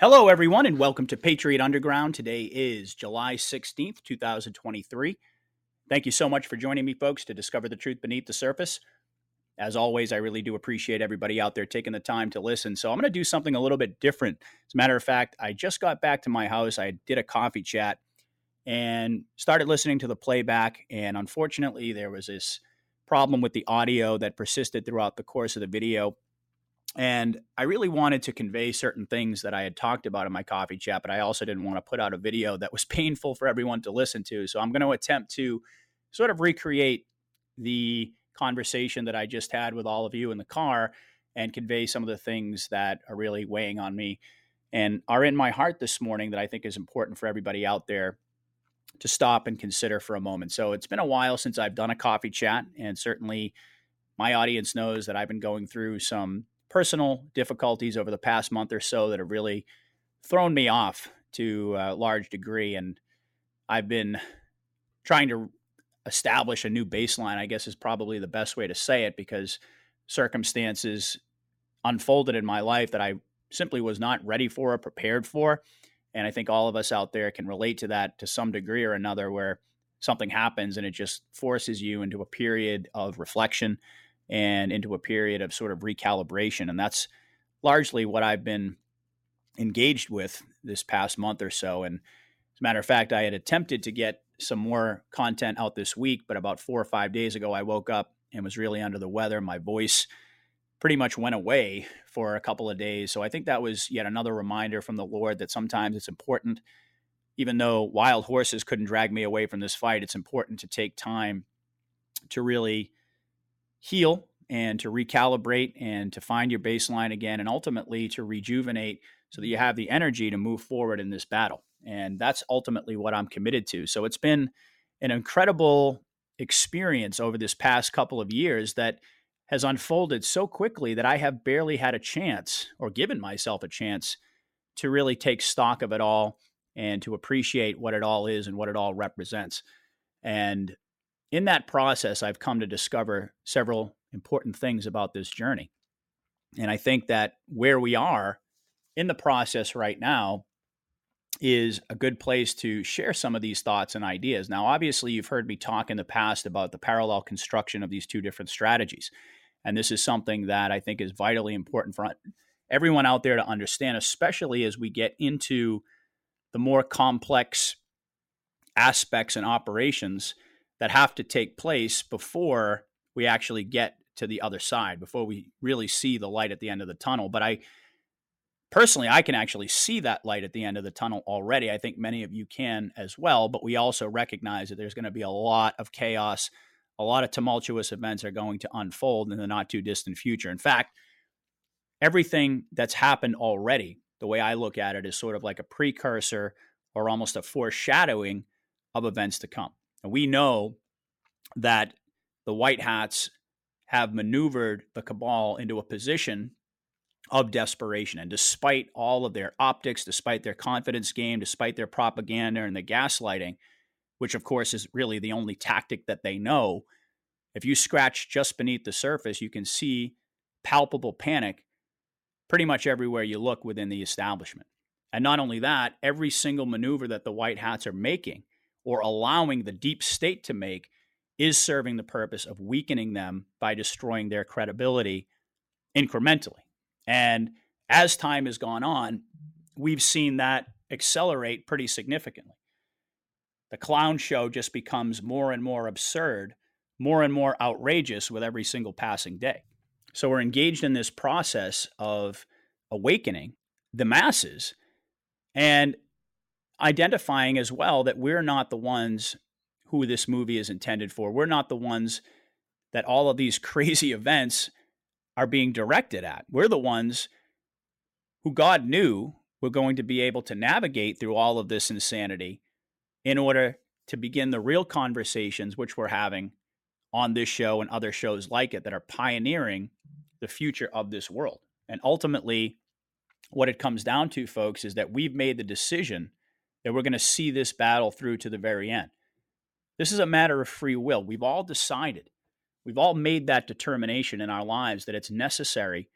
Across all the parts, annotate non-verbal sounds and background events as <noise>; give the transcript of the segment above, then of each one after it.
Hello, everyone, and welcome to Patriot Underground. Today is July 16th, 2023. Thank you so much for joining me, folks, to discover the truth beneath the surface. As always, I really do appreciate everybody out there taking the time to listen. So, I'm going to do something a little bit different. As a matter of fact, I just got back to my house. I did a coffee chat and started listening to the playback. And unfortunately, there was this problem with the audio that persisted throughout the course of the video. And I really wanted to convey certain things that I had talked about in my coffee chat, but I also didn't want to put out a video that was <laughs> painful for everyone to listen to. So I'm going to attempt to sort of recreate the conversation that I just had with all of you in the car and convey some of the things that are really weighing on me and are in my heart this morning that I think is important for everybody out there to stop and consider for a moment. So it's been a while since I've done a coffee chat, and certainly my audience knows that I've been going through some personal difficulties over the past month or so that have really thrown me off to a large degree. And I've been trying to establish a new baseline, I guess is probably the best way to say it, because circumstances unfolded in my life that I simply was not ready for or prepared for. And I think all of us out there can relate to that to some degree or another, where something happens and it just forces you into a period of reflection and into a period of sort of recalibration. And that's largely what I've been engaged with this past month or so. And as a matter of fact, I had attempted to get some more content out this week, but about four or five days ago, I woke up and was really under the weather. My voice pretty much went away for a couple of days. So I think that was yet another reminder from the Lord that sometimes it's important, even though wild horses couldn't drag me away from this fight, it's important to take time to really heal and to recalibrate and to find your baseline again and ultimately to rejuvenate so that you have the energy to move forward in this battle. And that's ultimately what I'm committed to. So it's been an incredible experience over this past couple of years that has unfolded so quickly that I have barely had a chance or given myself a chance to really take stock of it all and to appreciate what it all is and what it all represents. And in that process, I've come to discover several important things about this journey. And I think that where we are in the process right now is a good place to share some of these thoughts and ideas. Now, obviously, you've heard me talk in the past about the parallel construction of these two different strategies. And this is something that I think is vitally important for everyone out there to understand, especially as we get into the more complex aspects and operations that have to take place before we actually get to the other side, before we really see the light at the end of the tunnel. But I personally, I can actually see that light at the end of the tunnel already. I think many of you can as well, but we also recognize that there's going to be a lot of chaos, a lot of tumultuous events are going to unfold in the not too distant future. In fact, everything that's happened already, the way I look at it, is sort of like a precursor or almost a foreshadowing of events to come. And we know that the White Hats have maneuvered the cabal into a position of desperation. And despite all of their optics, despite their confidence game, despite their propaganda and the gaslighting, which of course is really the only tactic that they know, if you scratch just beneath the surface, you can see palpable panic pretty much everywhere you look within the establishment. And not only that, every single maneuver that the White Hats are making or allowing the deep state to make is serving the purpose of weakening them by destroying their credibility incrementally. And as time has gone on, we've seen that accelerate pretty significantly. The clown show just becomes more and more absurd, more and more outrageous with every single passing day. So we're engaged in this process of awakening the masses and identifying as well that we're not the ones who this movie is intended for. We're not the ones that all of these <laughs> crazy events are being directed at. We're the ones who God knew were going to be able to navigate through all of this insanity in order to begin the real conversations which we're having on this show and other shows like it that are pioneering the future of this world. And ultimately, what it comes down to, folks, is that we've made the decision that we're going to see this battle through to the very end. This is a matter of free will. We've all decided, we've all made that determination in our lives that it's necessary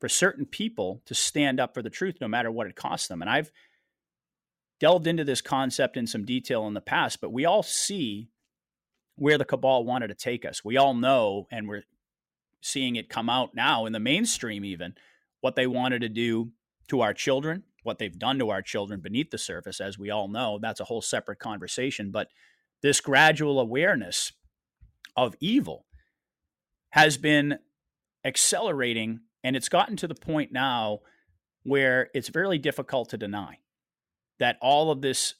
for certain people to stand up for the truth no matter what it costs them. And I've delved into this concept in some detail in the past, but we all see where the cabal wanted to take us. We all know, and we're seeing it come out now in the mainstream, even what they wanted to do to our children, what they've done to our children beneath the surface, as we all know. That's a whole separate conversation. But this gradual awareness of evil has been accelerating, and it's gotten to the point now where it's very difficult to deny that all of this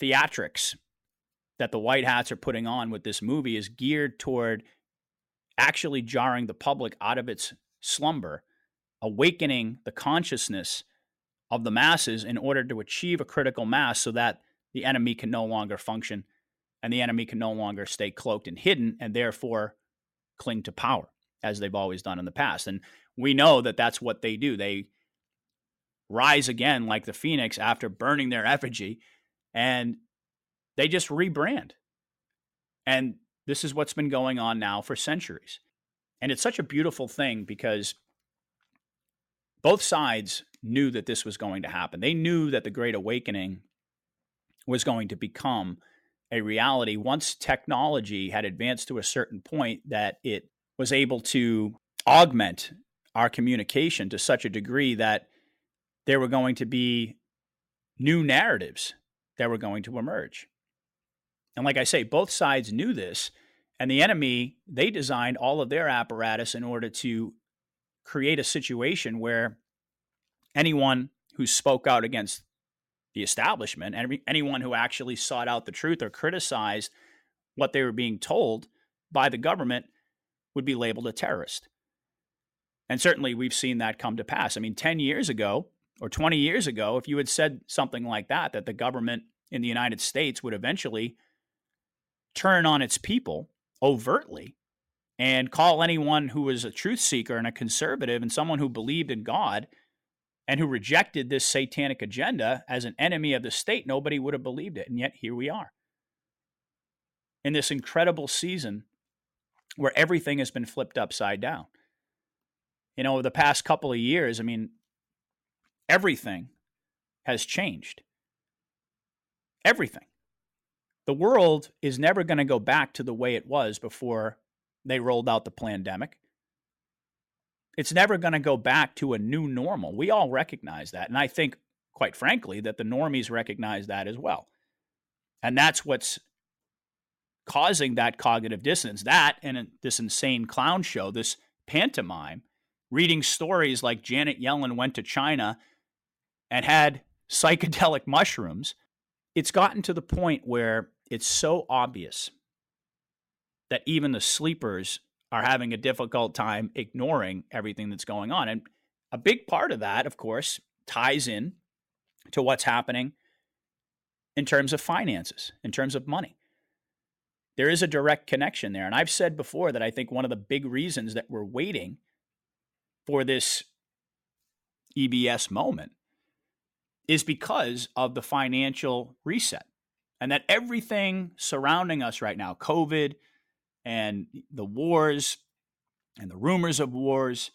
theatrics that the white hats are putting on with this movie is geared toward actually jarring the public out of its slumber, awakening the consciousness of the masses in order to achieve a critical mass so that the enemy can no longer function and the enemy can no longer stay cloaked and hidden and therefore cling to power as they've always done in the past. And we know that that's what they do. They rise again like the phoenix after burning their effigy and they just rebrand. And this is what's been going on now for centuries. And it's such a beautiful thing because both sides knew that this was going to happen. They knew that the Great Awakening was going to become a reality once technology had advanced to a certain point that it was able to augment our communication to such a degree that there were going to be new narratives that were going to emerge. And like I say, both sides knew this. And the enemy, they designed all of their apparatus in order to create a situation where anyone who spoke out against the establishment, anyone who actually sought out the truth or criticized what they were being told by the government would be labeled a terrorist. And certainly we've seen that come to pass. I mean, 10 years ago or 20 years ago, if you had said something like that, that the government in the United States would eventually turn on its people overtly and call anyone who was a truth seeker and a conservative and someone who believed in God and who rejected this satanic agenda as an enemy of the state, nobody would have believed it. And yet here we are in this incredible season where everything has been flipped upside down. You know, over the past couple of years, I mean, everything has changed. Everything the world is never going to go back to the way it was before they rolled out the pandemic. It's never going to go back to a new normal. We all recognize that. And I think, quite frankly, that the normies recognize that as well. And that's what's causing that cognitive dissonance. That and this insane clown show, this pantomime, reading stories like Janet Yellen went to China and had psychedelic mushrooms. It's gotten to the point where it's so obvious that even the sleepers are having a difficult time ignoring everything that's going on. And a big part of that, of course, ties in to what's happening in terms of finances, in terms of money. There is a direct connection there. And I've said before that I think one of the big reasons that we're waiting for this EBS moment is because of the financial reset and that everything surrounding us right now, COVID and the wars and the rumors of wars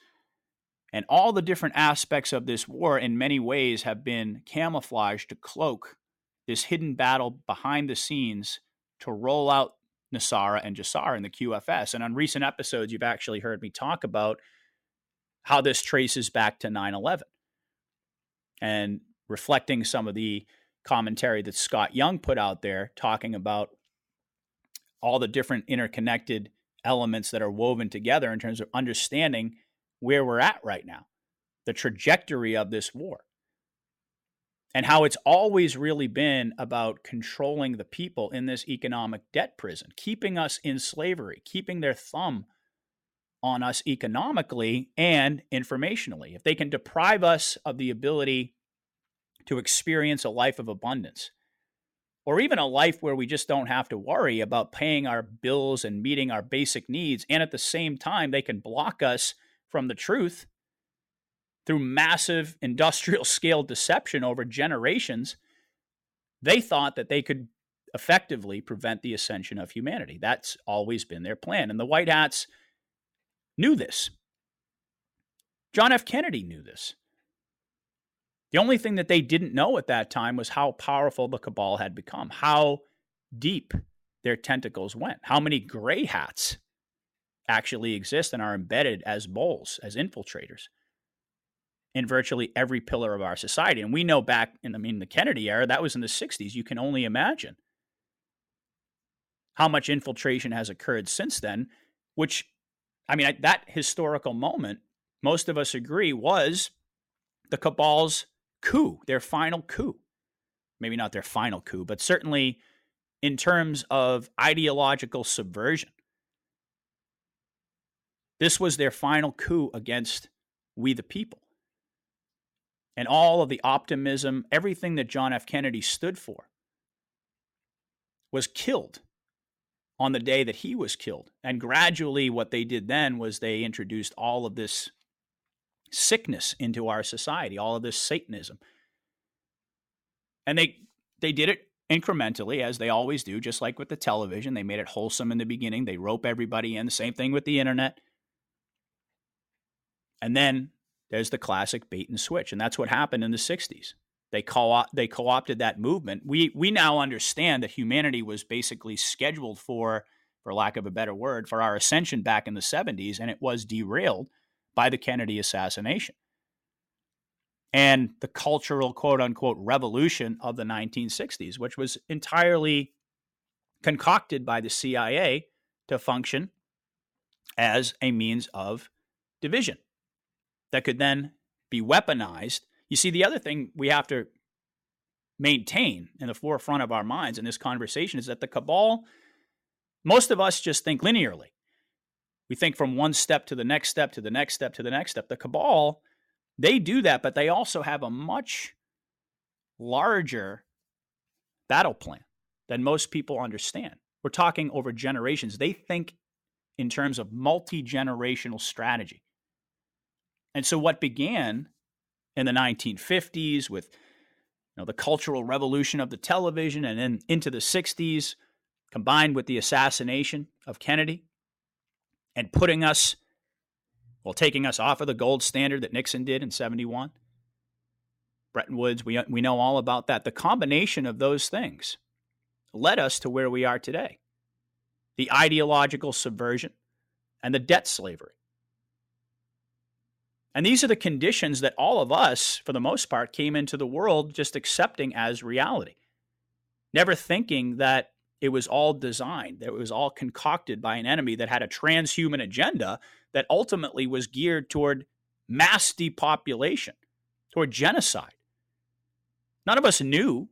and all the different aspects of this war, in many ways, have been camouflaged to cloak this hidden battle behind the scenes to roll out NESARA and GESARA in the QFS. And on recent episodes, you've actually heard me talk about how this traces back to 9 11 and reflecting some of the commentary that Scott Young put out there talking about all the different interconnected elements that are woven together in terms of understanding where we're at right now, the trajectory of this war, and how it's always really been about controlling the people in this economic debt prison, keeping us in slavery, keeping their thumb on us economically and informationally. If they can deprive us of the ability to experience a life of abundance or even a life where we just don't have to worry about paying our bills and meeting our basic needs. And at the same time, they can block us from the truth through massive <laughs> industrial scale deception over generations. They thought that they could effectively prevent the ascension of humanity. That's always been their plan. And the White Hats knew this. John F. Kennedy knew this. The only thing that they didn't know at that time was how powerful the cabal had become, how deep their tentacles went, how many gray hats actually exist and are embedded as moles, as infiltrators in virtually every pillar of our society. And we know back in, I mean, the Kennedy era, that was in the 60s. You can only imagine how much infiltration has occurred since then, which, I mean, that historical moment, most of us agree, was the cabal's coup, their final coup. Maybe not their final coup, but certainly in terms of ideological subversion. This was their final coup against we the people. And all of the optimism, everything that John F. Kennedy stood for, was killed on the day that he was killed. And gradually, what they did then was they introduced all of this sickness into our society, all of this Satanism. And they they did it incrementally, as they always do, just like with the television. They made it wholesome in the beginning. They rope everybody in. The same thing with the internet. And then there's the classic bait and switch. And that's what happened in the 60s. They co they co-opted that movement. We we now understand that humanity was basically scheduled for, for lack of a better word, for our ascension back in the 70s, and it was derailed by the Kennedy assassination and the cultural quote unquote revolution of the 1960s, which was entirely concocted by the CIA to function as a means of division that could then be weaponized. You see, the other thing we have to maintain in the forefront of our minds in this conversation is that the cabal, most of us just think linearly. We think from one step to the next step to the next step to the next step. The cabal they do that, but they also have a much larger battle plan than most people understand. We're talking over generations. They think in terms of multi generational strategy. And so, what began in the 1950s with you know, the cultural revolution of the television and then into the 60s, combined with the assassination of Kennedy and putting us well, taking us off of the gold standard that Nixon did in 71. Bretton Woods, we, we know all about that. The combination of those things led us to where we are today the ideological subversion and the debt slavery. And these are the conditions that all of us, for the most part, came into the world just accepting as reality, never thinking that it was all designed, it was all concocted by an enemy that had a transhuman agenda that ultimately was geared toward mass depopulation, toward genocide. None of us knew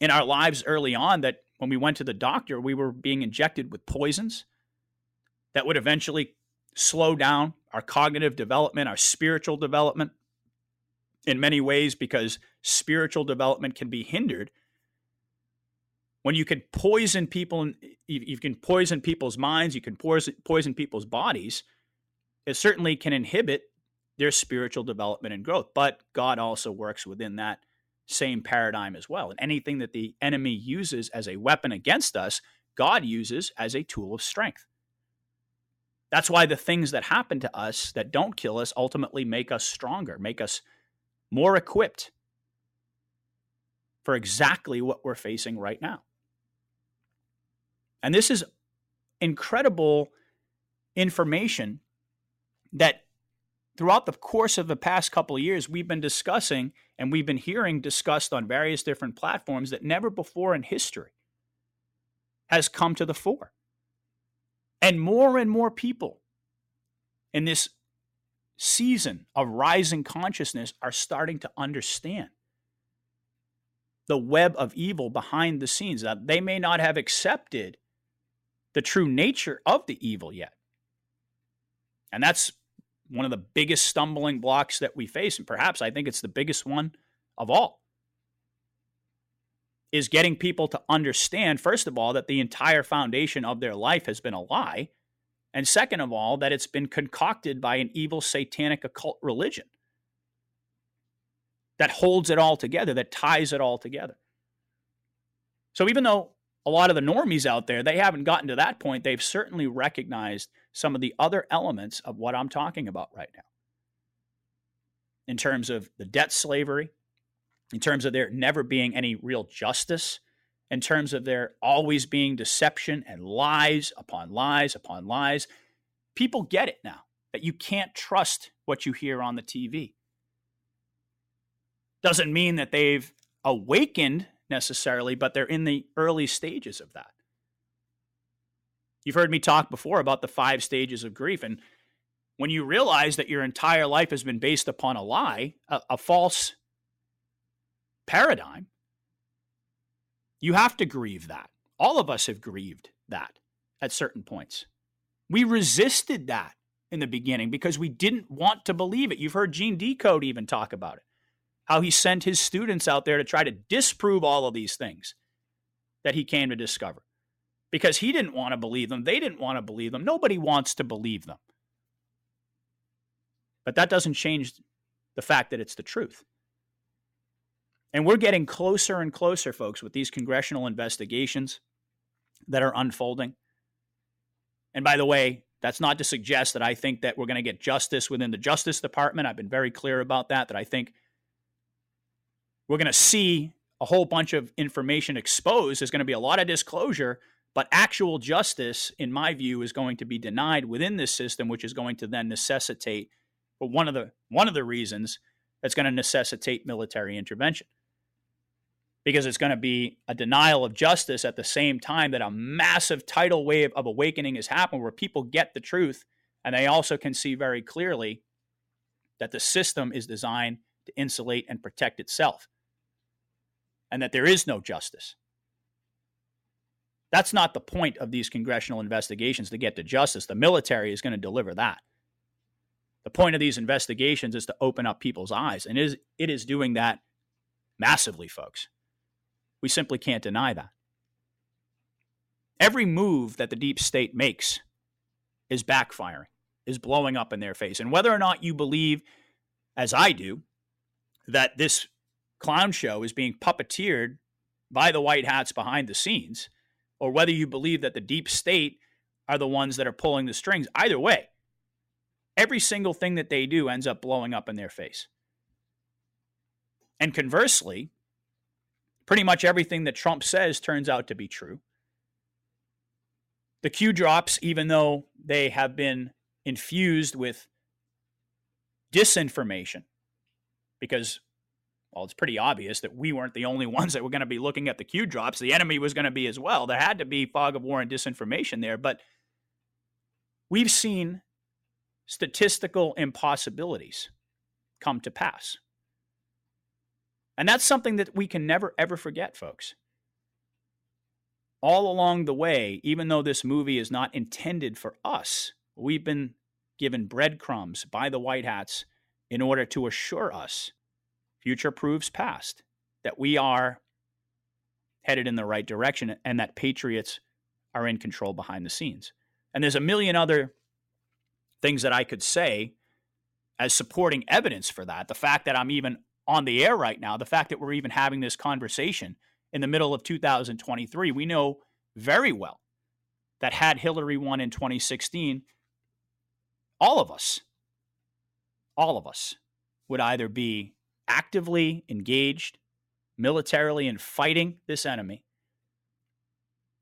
in our lives early on that when we went to the doctor, we were being injected with poisons that would eventually slow down our cognitive development, our spiritual development in many ways, because spiritual development can be hindered when you can poison people you can poison people's minds you can poison, poison people's bodies it certainly can inhibit their spiritual development and growth. But god also works within that same paradigm as well. And anything that the enemy uses as a weapon against us god uses as a tool of strength. That's why the things that happen to us that don't kill us ultimately make us stronger make us more equipped for exactly what we're facing right now and this is incredible information that throughout the course of the past couple of years we've been discussing and we've been hearing discussed on various different platforms that never before in history has come to the fore. And more and more people in this season of rising consciousness are starting to understand the web of evil behind the scenes. that they may not have accepted the true nature of the evil yet. And that's one of the biggest stumbling blocks that we face. And perhaps I think it's the biggest one of all. Is getting people to understand, first of all, that the entire foundation of their life has been a lie. And second of all, that it's been concocted by an evil satanic occult religion that holds it all together, that ties it all together. So even though a lot of the normies out there, they haven't gotten to that point. They've certainly recognized some of the other elements of what I'm talking about right now. in terms of the debt slavery, in terms of there never being any real justice, in terms of there always being deception and lies upon lies upon lies. People get it now that you can't trust what you hear on the TV. Doesn't mean that they've awakened necessarily, but they're in the early stages of that. You've heard me talk before about the five stages of grief. And when you realize that your entire life has been based upon a lie, a, a false paradigm, you have to grieve that. All of us have grieved that at certain points. We resisted that in the beginning because we didn't want to believe it. You've heard Gene Decode even talk about it, how he sent his students out there to try to disprove all of these things that he came to discover because he didn't want to believe them. They didn't want to believe them. Nobody wants to believe them. But that doesn't change the fact that it's the truth. And we're getting closer and closer, folks, with these congressional investigations that are unfolding. And by the way, that's not to suggest that I think that we're going to get justice within the Justice Department. I've been very clear about that, that I think we're going to see a whole bunch of information exposed. There's going to be a lot of disclosure, but actual justice, in my view, is going to be denied within this system, which is going to then necessitate but one of the one of the reasons that's going to necessitate military intervention because it's going to be a denial of justice at the same time that a massive tidal wave of awakening has happened where people get the truth and they also can see very clearly that the system is designed to insulate and protect itself and that there is no justice. That's not the point of these congressional investigations to get to justice. The military is going to deliver that. The point of these investigations is to open up people's eyes, and it is, it is doing that massively, folks. We simply can't deny that. Every move that the deep state makes is backfiring, is blowing up in their face. And whether or not you believe, as I do, that this clown show is being puppeteered by the white hats behind the scenes, or whether you believe that the deep state are the ones that are pulling the strings, either way, every single thing that they do ends up blowing up in their face. And conversely, pretty much everything that Trump says turns out to be true. The Q drops, even though they have been infused with disinformation, because, well, it's pretty obvious that we weren't the only <laughs> ones that were going to be looking at the Q drops. The enemy was going to be as well. There had to be fog of war and disinformation there. But we've seen statistical impossibilities come to pass. And that's something that we can never, ever forget, folks. All along the way, even though this movie is not intended for us, we've been given breadcrumbs by the White Hats in order to assure us, future proves past, that we are headed in the right direction and that patriots are in control behind the scenes. And there's a million other things that I could say as supporting evidence for that. The fact that I'm even on the air right now, the fact that we're even having this conversation in the middle of 2023, we know very well that had Hillary won in 2016, all of us, all of us would either be actively engaged militarily in fighting this enemy,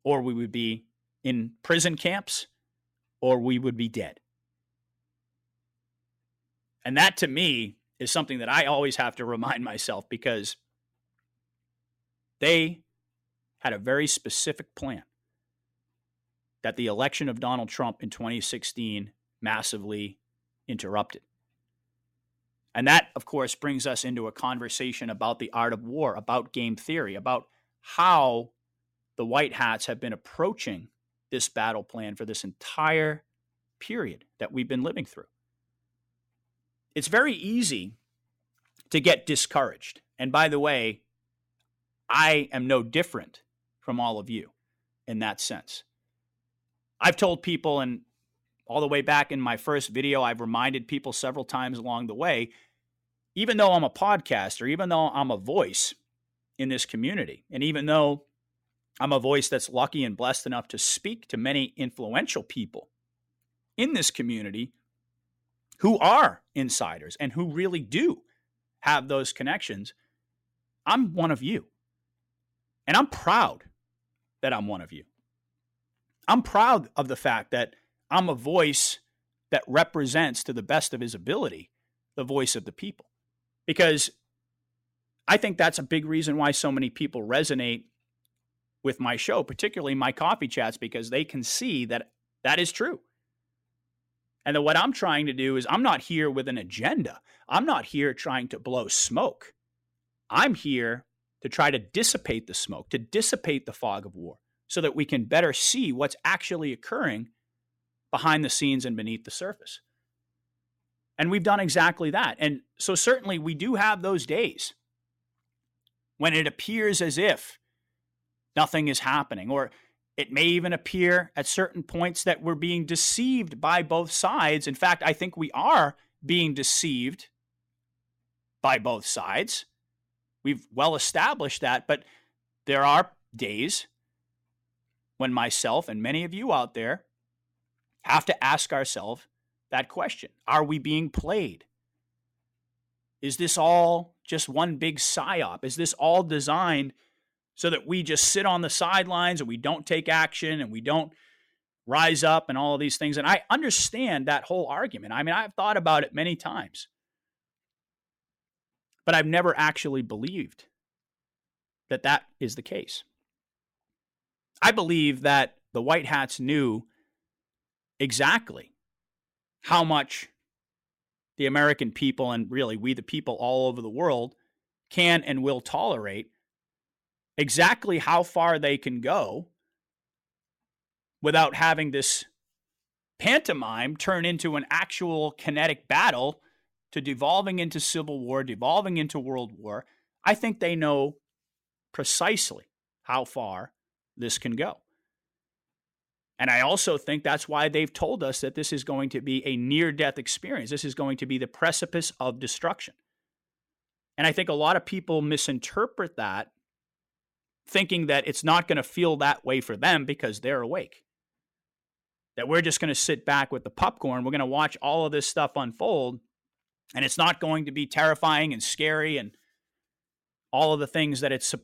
or we would be in prison camps, or we would be dead. And that to me is something that I always have to remind <laughs> myself because they had a very specific plan that the election of Donald Trump in 2016 massively interrupted. And that, of course, brings us into a conversation about the art of war, about game theory, about how the White Hats have been approaching this battle plan for this entire period that we've been living through it's very easy to get discouraged. And by the way, I am no different from all of you in that sense. I've told people, and all the way back in my first video, I've reminded people several times along the way, even though I'm a podcaster, even though I'm a voice in this community, and even though I'm a voice that's lucky and blessed enough to speak to many influential people in this community who are insiders and who really do have those connections. I'm one of you. And I'm proud that I'm one of you. I'm proud of the fact that I'm a voice that represents, to the best of his ability, the voice of the people. Because I think that's a big reason why so many people resonate with my show, particularly my coffee chats, because they can see that that is true. And that what I'm trying to do is I'm not here with an agenda. I'm not here trying to blow smoke. I'm here to try to dissipate the smoke, to dissipate the fog of war, so that we can better see what's actually occurring behind the scenes and beneath the surface. And we've done exactly that. And so, certainly, we do have those days when it appears as if nothing is happening, or it may even appear at certain points that we're being deceived by both sides. In fact, I think we are being deceived by both sides. We've well established that, but there are days when myself and many of you out there have to ask ourselves that question Are we being played? Is this all just one big psyop? Is this all designed so that we just sit on the sidelines and we don't take action and we don't rise up and all of these things? And I understand that whole argument. I mean, I've thought about it many times but I've never actually believed that that is the case. I believe that the White Hats knew exactly how much the American people and really we, the people all over the world, can and will tolerate, exactly how far they can go without having this pantomime turn into an actual kinetic battle to devolving into civil war, devolving into world war, I think they know precisely how far this can go. And I also think that's why they've told us that this is going to be a near death experience. This is going to be the precipice of destruction. And I think a lot of people misinterpret that, thinking that it's not going to feel that way for them because they're awake. That we're just going to sit back with the popcorn. We're going to watch all of this stuff unfold and it's not going to be terrifying and scary and all of the things that it's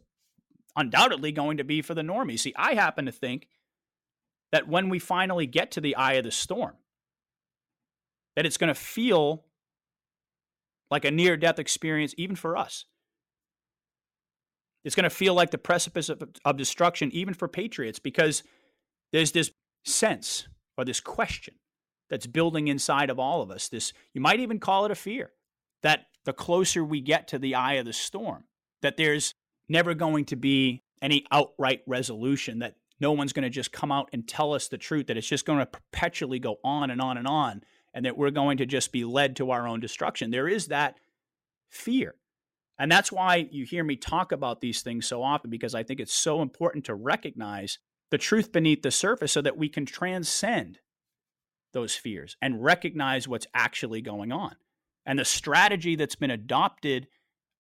undoubtedly going to be for the normies. See, I happen to think that when we finally get to the eye of the storm, that it's going to feel like a near death experience, even for us. It's going to feel like the precipice of, of destruction, even for patriots, because there's this sense or this question that's building inside of all of us. This, you might even call it a fear that the closer we get to the eye of the storm, that there's never going to be any outright resolution, that no one's going to just come out and tell us the truth, that it's just going to perpetually go on and on and on, and that we're going to just be led to our own destruction. There is that fear. And that's why you hear me talk about these things so often, because I think it's so important to recognize the truth beneath the surface so that we can transcend those fears and recognize what's actually going on. And the strategy that's been adopted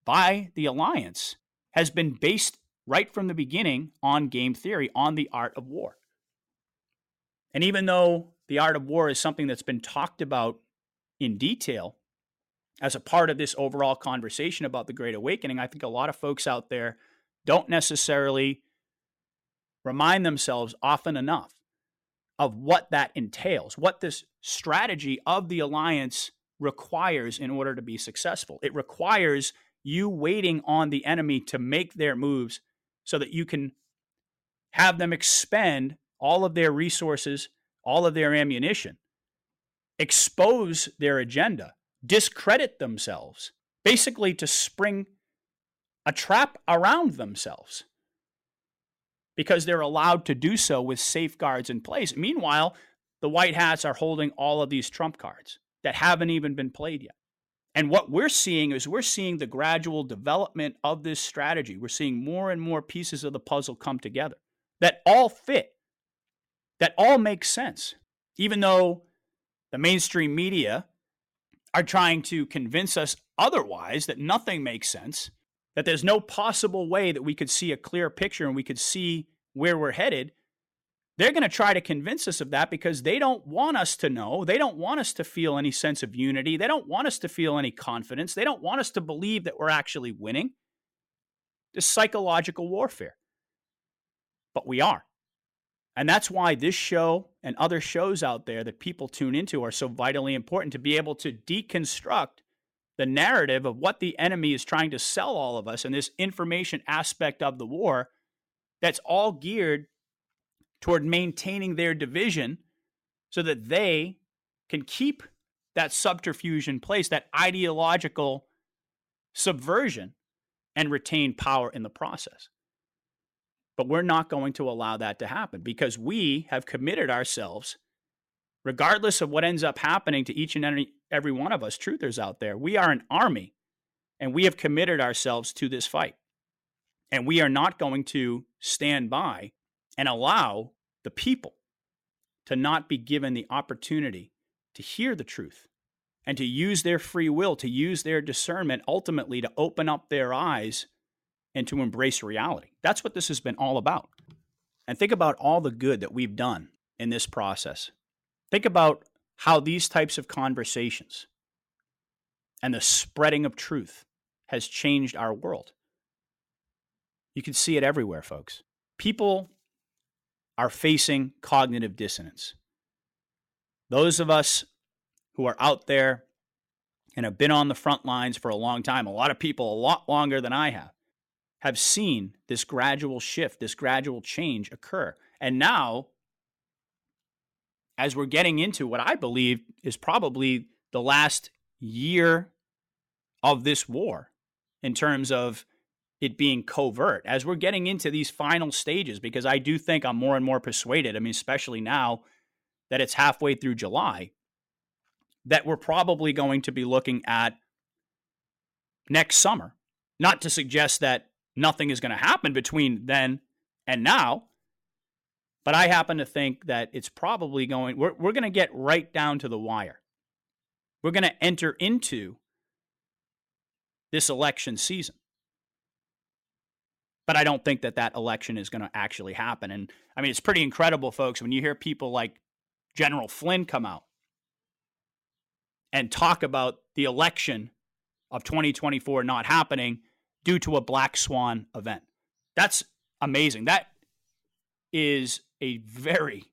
by the alliance has been based right from the beginning on game theory, on the art of war. And even though the art of war is something that's been talked about in detail as a part of this overall conversation about the Great Awakening, I think a lot of folks out there don't necessarily remind themselves often enough of what that entails, what this strategy of the alliance requires in order to be successful. It requires you waiting on the enemy to make their moves so that you can have them expend all of their resources, all of their ammunition, expose their agenda, discredit themselves, basically to spring a trap around themselves because they're allowed to do so with safeguards in place. Meanwhile, the White Hats are holding all of these trump cards that haven't even been played yet. And what we're seeing is we're seeing the gradual development of this strategy. We're seeing more and more pieces of the puzzle come together that all fit, that all make sense, even though the mainstream media are trying to convince us otherwise that nothing makes sense that there's no possible way that we could see a clear picture and we could see where we're headed, They're going to try to convince us of that because they don't want us to know. They don't want us to feel any sense of unity. They don't want us to feel any confidence. They don't want us to believe that we're actually winning. This psychological warfare. But we are. And that's why this show and other shows out there that people tune into are so vitally important to be able to deconstruct the narrative of what the enemy is trying to sell all of us and this information aspect of the war that's all geared toward maintaining their division so that they can keep that subterfuge in place, that ideological subversion, and retain power in the process. But we're not going to allow that to happen because we have committed ourselves, regardless of what ends up happening to each and every, every one of us truthers out there. We are an army and we have committed ourselves to this fight. And we are not going to stand by and allow the people to not be given the opportunity to hear the truth and to use their free will, to use their discernment, ultimately to open up their eyes and to embrace reality. That's what this has been all about. And think about all the good that we've done in this process. Think about how these types of conversations and the spreading of truth has changed our world. You can see it everywhere, folks. People are facing cognitive dissonance. Those of us who are out there and have been on the front lines for a long time, a lot of people a lot longer than I have, have seen this gradual shift, this gradual change occur. And now, as we're getting into what I believe is probably the last year of this war in terms of it being covert as we're getting into these final stages because I do think I'm more and more persuaded. I mean, especially now that it's halfway through July, that we're probably going to be looking at next summer. Not to suggest that nothing is going to happen between then and now, but I happen to think that it's probably going, we're, we're going to get right down to the wire. We're going to enter into this election season but I don't think that that election is going to actually happen. And I mean, it's pretty incredible, folks, when you hear people like General Flynn come out and talk about the election of 2024 not happening due to a black swan event. That's amazing. That is a very,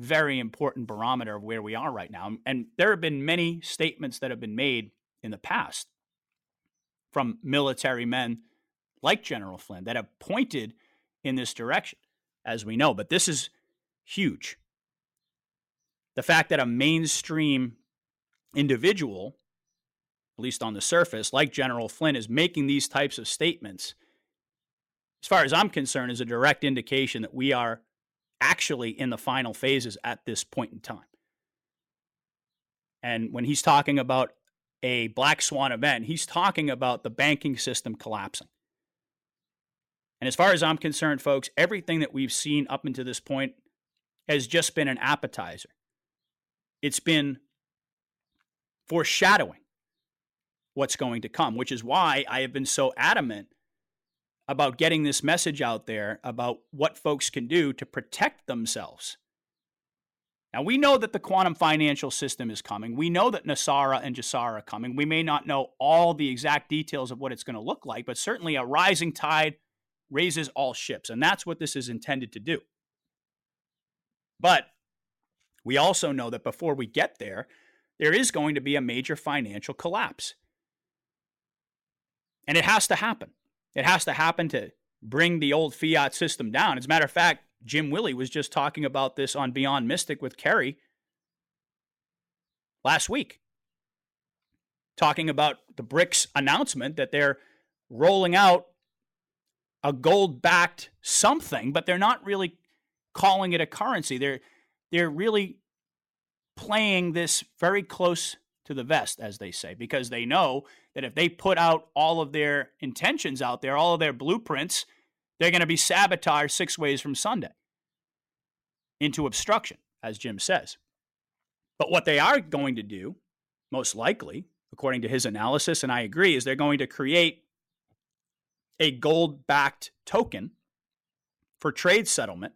very important barometer of where we are right now. And there have been many statements that have been made in the past from military men like General Flynn that have pointed in this direction, as we know. But this is huge. The fact that a mainstream individual, at least on the surface, like General Flynn, is making these types of statements, as far as I'm concerned, is a direct indication that we are actually in the final phases at this point in time. And when he's talking about a black swan event, he's talking about the banking system collapsing. And as far as I'm concerned, folks, everything that we've seen up until this point has just been an appetizer. It's been foreshadowing what's going to come, which is why I have been so adamant about getting this message out there about what folks can do to protect themselves. Now, we know that the quantum financial system is coming. We know that NESARA and GESARA are coming. We may not know all the exact details of what it's going to look like, but certainly a rising tide raises all ships. And that's what this is intended to do. But we also know that before we get there, there is going to be a major financial collapse. And it has to happen. It has to happen to bring the old fiat system down. As a matter of fact, Jim Willie was just talking about this on Beyond Mystic with Kerry last week, talking about the BRICS announcement that they're rolling out a gold backed something, but they're not really calling it a currency. They're they're really playing this very close to the vest, as they say, because they know that if they put out all of their intentions out there, all of their blueprints, they're going to be sabotaged six ways from Sunday into obstruction, as Jim says. But what they are going to do, most likely, according to his analysis, and I agree, is they're going to create a gold backed token for trade settlement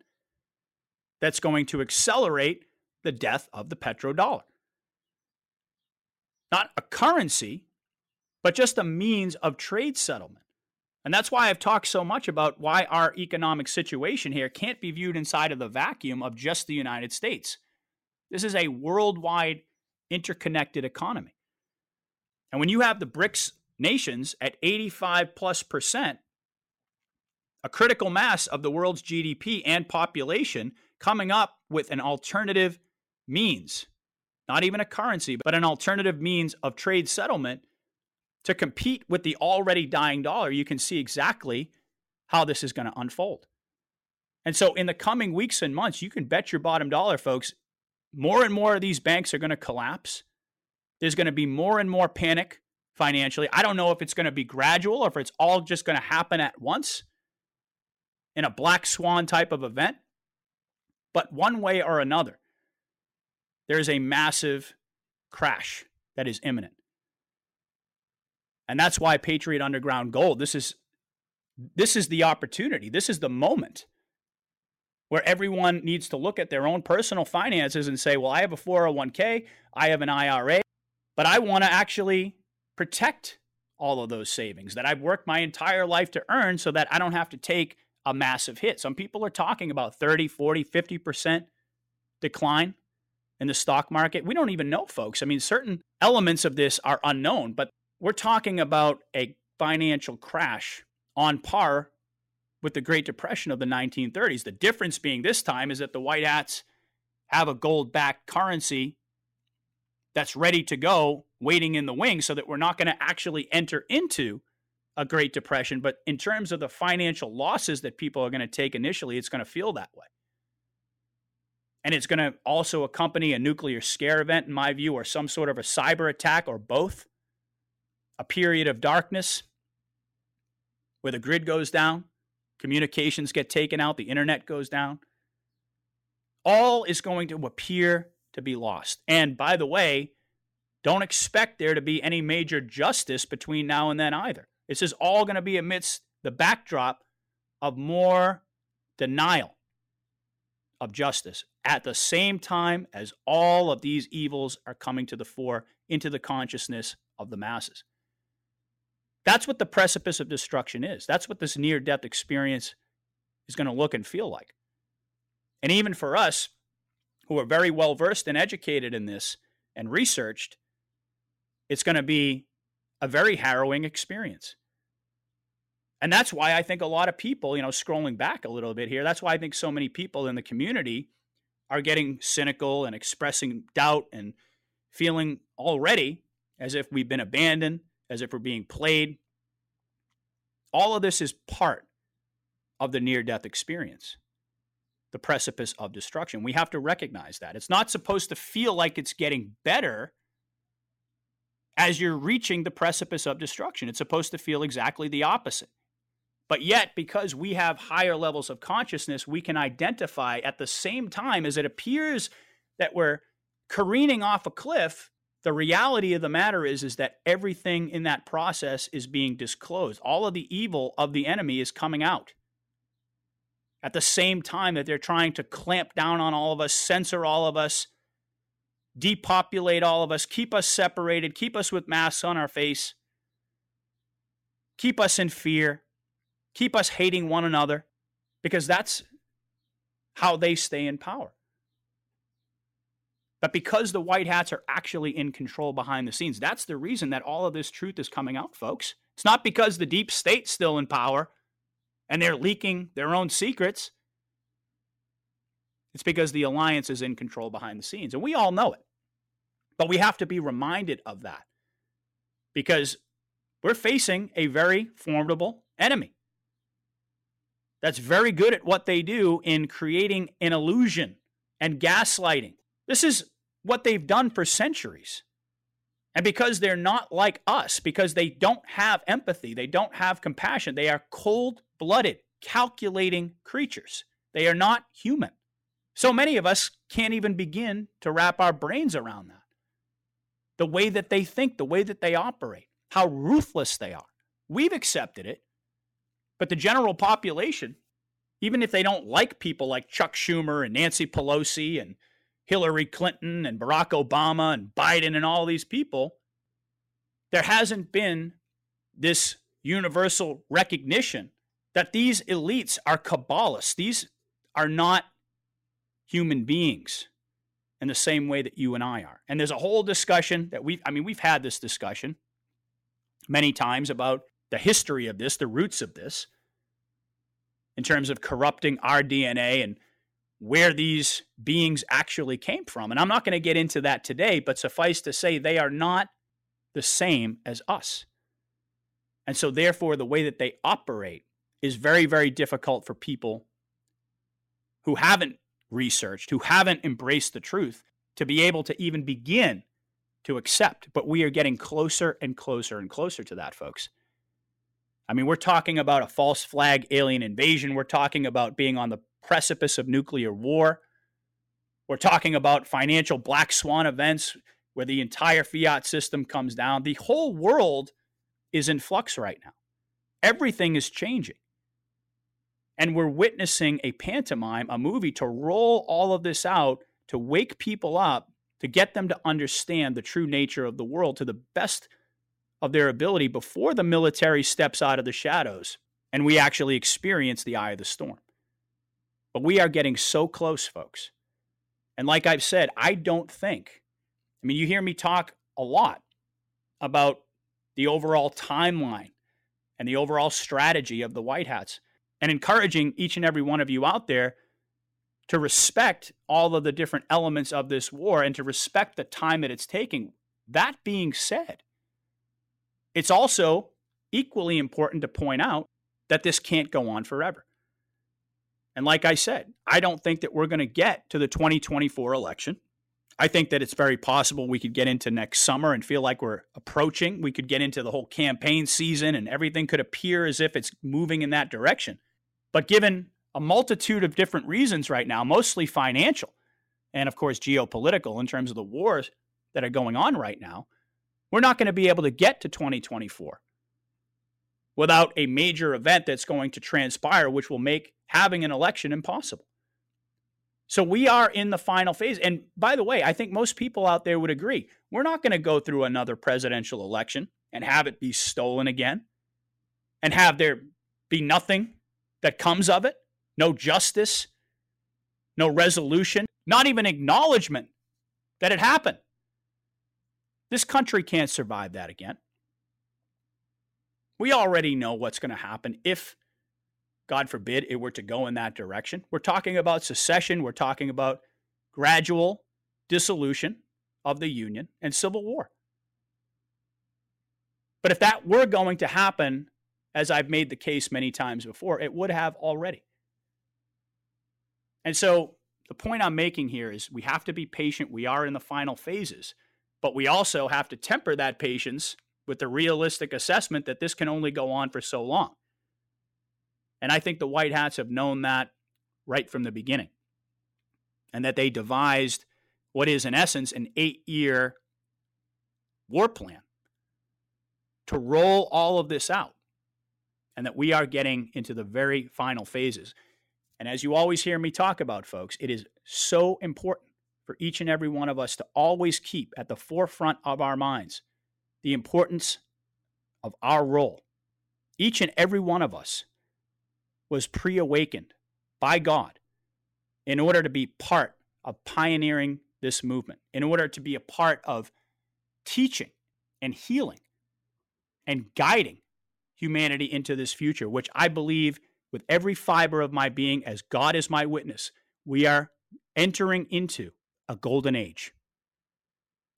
that's going to accelerate the death of the petrodollar. Not a currency, but just a means of trade settlement. And that's why I've talked so much about why our economic situation here can't be viewed inside of the vacuum of just the United States. This is a worldwide interconnected economy. And when you have the BRICS nations at 85 plus percent, a critical mass of the world's GDP and population coming up with an alternative means, not even a currency, but an alternative means of trade settlement to compete with the already dying dollar, you can see exactly how this is going to unfold. And so, in the coming weeks and months, you can bet your bottom dollar, folks, more and more of these banks are going to collapse. There's going to be more and more panic financially. I don't know if it's going to be gradual or if it's all just going to happen at once in a black swan type of event. But one way or another, there's a massive crash that is imminent. And that's why Patriot Underground Gold, this is this is the opportunity. This is the moment where everyone needs to look at their own personal finances and say, well, I have a 401k, I have an IRA, but I want to actually protect all of those savings that I've worked my entire life to earn so that I don't have to take a massive hit. Some people are talking about 30, 40, 50% decline in the stock market. We don't even know, folks. I mean, certain elements of this are unknown, but we're talking about a financial crash on par with the Great Depression of the 1930s. The difference being this time is that the white hats have a gold backed currency that's ready to go, waiting in the wings, so that we're not going to actually enter into a Great Depression. But in terms of the financial losses that people are going to take initially, it's going to feel that way. And it's going to also accompany a nuclear scare event, in my view, or some sort of a cyber attack, or both a period of darkness where the grid goes down, communications get taken out, the internet goes down. All is going to appear to be lost. And by the way, don't expect there to be any major justice between now and then either. This is all going to be amidst the backdrop of more denial of justice at the same time as all of these evils are coming to the fore into the consciousness of the masses. That's what the precipice of destruction is. That's what this near death experience is going to look and feel like. And even for us, who are very well versed and educated in this and researched, it's going to be a very harrowing experience. And that's why I think a lot of people, you know, scrolling back a little bit here, that's why I think so many people in the community are getting cynical and expressing doubt and feeling already as if we've been abandoned, as if we're being played. All of this is part of the near death experience, the precipice of destruction. We have to recognize that. It's not supposed to feel like it's getting better as you're reaching the precipice of destruction. It's supposed to feel exactly the opposite. But yet, because we have higher levels of consciousness, we can identify at the same time as it appears that we're careening off a cliff the reality of the matter is is that everything in that process is being disclosed all of the evil of the enemy is coming out at the same time that they're trying to clamp down on all of us censor all of us depopulate all of us keep us separated keep us with masks on our face keep us in fear keep us hating one another because that's how they stay in power but because the white hats are actually in control behind the scenes, that's the reason that all of this truth is coming out, folks. It's not because the deep state's still in power and they're leaking their own secrets. It's because the alliance is in control behind the scenes. And we all know it. But we have to be reminded of that because we're facing a very formidable enemy that's very good at what they do in creating an illusion and gaslighting. This is what they've done for centuries. And because they're not like us, because they don't have empathy, they don't have compassion, they are cold blooded, calculating creatures. They are not human. So many of us can't even begin to wrap our brains around that. The way that they think, the way that they operate, how ruthless they are. We've accepted it, but the general population even if they don't like people like Chuck Schumer and Nancy Pelosi and Hillary Clinton and Barack Obama and Biden and all these people, there hasn't been this universal recognition that these elites are Kabbalists. These are not human beings in the same way that you and I are. And there's a whole discussion that we've, I mean, we've had this discussion many times about the history of this, the roots of this, in terms of corrupting our DNA and where these beings actually came from. And I'm not going to get into that today, but suffice to say, they are not the same as us. And so, therefore, the way that they operate is very, very difficult for people who haven't researched, who haven't embraced the truth, to be able to even begin to accept. But we are getting closer and closer and closer to that, folks. I mean, we're talking about a false flag alien invasion. We're talking about being on the precipice of nuclear war. We're talking about financial black swan events where the entire fiat system comes down. The whole world is in flux right now. Everything is changing. And we're witnessing a pantomime, a movie to roll all of this out, to wake people up, to get them to understand the true nature of the world to the best of their ability before the military steps out of the shadows and we actually experience the eye of the storm. But we are getting so close, folks. And like I've said, I don't think, I mean, you hear me talk a lot about the overall timeline and the overall strategy of the White Hats and encouraging each and every one of you out there to respect all of the different elements of this war and to respect the time that it's taking. That being said, it's also equally important to point out that this can't go on forever. And like I said, I don't think that we're going to get to the 2024 election. I think that it's very possible we could get into next summer and feel like we're approaching. We could get into the whole campaign season and everything could appear as if it's moving in that direction. But given a multitude of different reasons right now, mostly financial and, of course, geopolitical in terms of the wars that are going on right now, we're not going to be able to get to 2024 without a major event that's going to transpire, which will make having an election impossible. So we are in the final phase. And by the way, I think most people out there would agree. We're not going to go through another presidential election and have it be stolen again and have there be nothing that comes of it, no justice, no resolution, not even acknowledgement that it happened. This country can't survive that again. We already know what's going to happen if, God forbid, it were to go in that direction. We're talking about secession, we're talking about gradual dissolution of the Union and civil war. But if that were going to happen, as I've made the case many times before, it would have already. And so the point I'm making here is we have to be patient. We are in the final phases, but we also have to temper that patience with the realistic assessment that this can only go on for so long. And I think the White Hats have known that right from the beginning. And that they devised what is, in essence, an eight year war plan to roll all of this out. And that we are getting into the very final phases. And as you always hear me talk about, folks, it is so important for each and every one of us to always keep at the forefront of our minds the importance of our role. Each and every one of us was pre awakened by God in order to be part of pioneering this movement, in order to be a part of teaching and healing and guiding humanity into this future, which I believe with every fiber of my being, as God is my witness, we are entering into a golden age.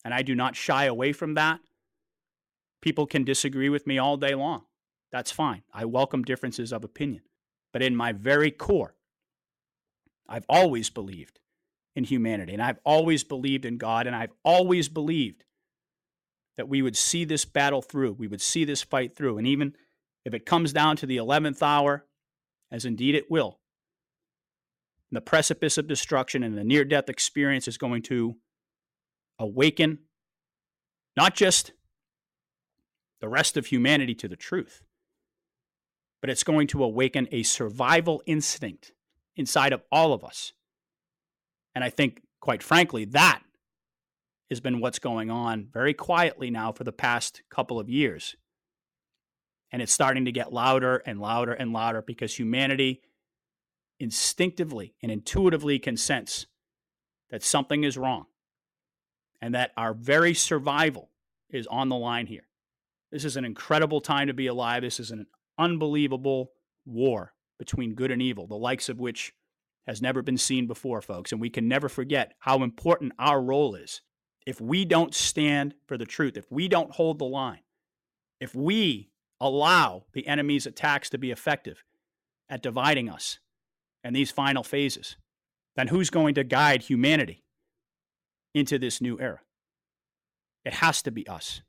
And I do not shy away from that. People can disagree with me all day long. That's fine. I welcome differences of opinion. But in my very core, I've always believed in humanity and I've always believed in God and I've always believed that we would see this battle through. We would see this fight through. And even if it comes down to the 11th hour, as indeed it will, the precipice of destruction and the near death experience is going to awaken not just the rest of humanity to the truth, but it's going to awaken a survival instinct inside of all of us. And I think, quite frankly, that has been what's going on very quietly now for the past couple of years. And it's starting to get louder and louder and louder because humanity instinctively and intuitively can sense that something is wrong and that our very survival is on the line here. This is an incredible time to be alive. This is an unbelievable war between good and evil, the likes of which has never been seen before, folks. And we can never forget how important our role is. If we don't stand for the truth, if we don't hold the line, if we allow the enemy's attacks to be effective at dividing us in these final phases, then who's going to guide humanity into this new era? It has to be us.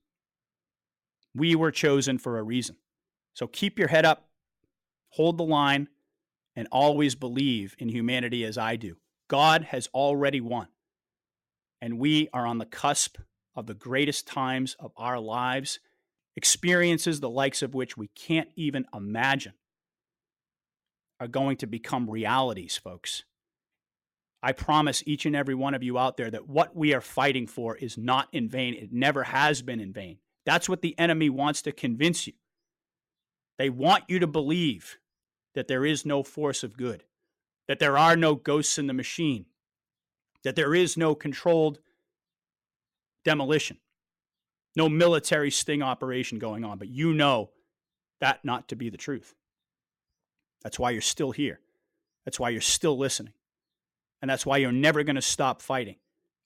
We were chosen for a reason. So keep your head up, hold the line, and always believe in humanity as I do. God has already won. And we are on the cusp of the greatest times of our lives, experiences the likes of which we can't even imagine are going to become realities, folks. I promise each and every one of you out there that what we are fighting for is not in vain. It never has been in vain. That's what the enemy wants to convince you. They want you to believe that there is no force of good, that there are no ghosts in the machine, that there is no controlled demolition, no military sting operation going on. But you know that not to be the truth. That's why you're still here. That's why you're still listening. And that's why you're never going to stop fighting,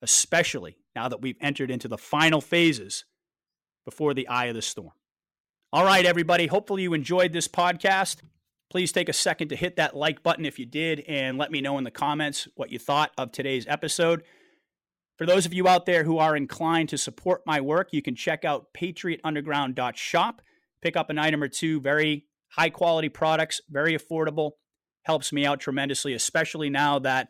especially now that we've entered into the final phases before the eye of the storm. All right, everybody. Hopefully, you enjoyed this podcast. Please take a second to hit that like button if you did, and let me know in the comments what you thought of today's episode. For those of you out there who are inclined to support my work, you can check out patriotunderground.shop. Pick up an item or two, very high quality products, very affordable. Helps me out tremendously, especially now that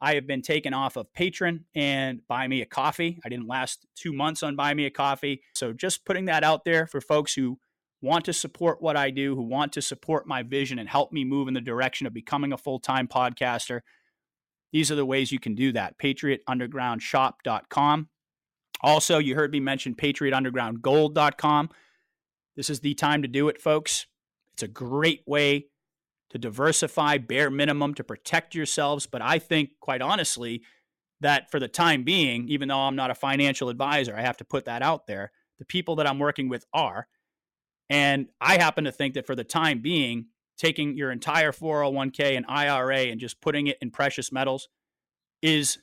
I have been taken off of Patreon and Buy Me a Coffee. I didn't last two months on Buy Me a Coffee. So just putting that out there for folks who want to support what I do, who want to support my vision and help me move in the direction of becoming a full time podcaster. These are the ways you can do that. PatriotUndergroundShop.com. Also, you heard me mention PatriotUndergroundGold.com. This is the time to do it, folks. It's a great way to diversify, bare minimum to protect yourselves. But I think, quite honestly, that for the time being, even though I'm not a financial advisor, I have to put that out there. The people that I'm working with are. And I happen to think that for the time being, taking your entire 401k and IRA and just putting it in precious metals is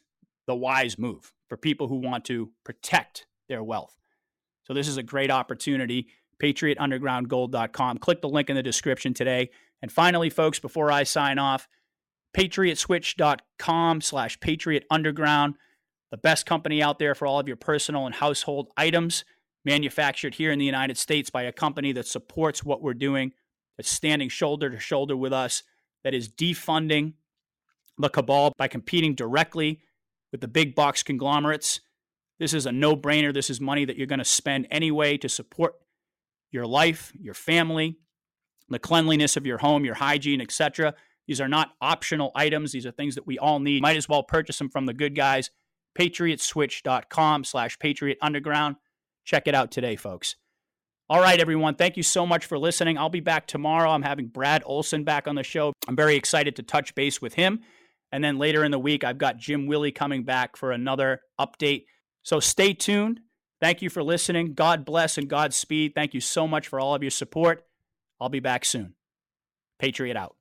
the wise move for people who want to protect their wealth. So this is a great opportunity. PatriotUndergroundGold.com. Click the link in the description today. And finally, folks, before I sign off, patriotswitch.com slash patriot underground, the best company out there for all of your personal and household items, manufactured here in the United States by a company that supports what we're doing, that's standing shoulder to shoulder with us, that is defunding the cabal by competing directly with the big box conglomerates. This is a no brainer. This is money that you're going to spend anyway to support your life, your family, the cleanliness of your home, your hygiene, etc. These are not optional items. These are things that we all need. Might as well purchase them from the good guys. PatriotSwitch.com slash Patriot Underground. Check it out today, folks. All right, everyone. Thank you so much for listening. I'll be back tomorrow. I'm having Brad Olson back on the show. I'm very excited to touch base with him. And then later in the week, I've got Jim Willie coming back for another update. So stay tuned. Thank you for listening. God bless and Godspeed. Thank you so much for all of your support. I'll be back soon. Patriot out.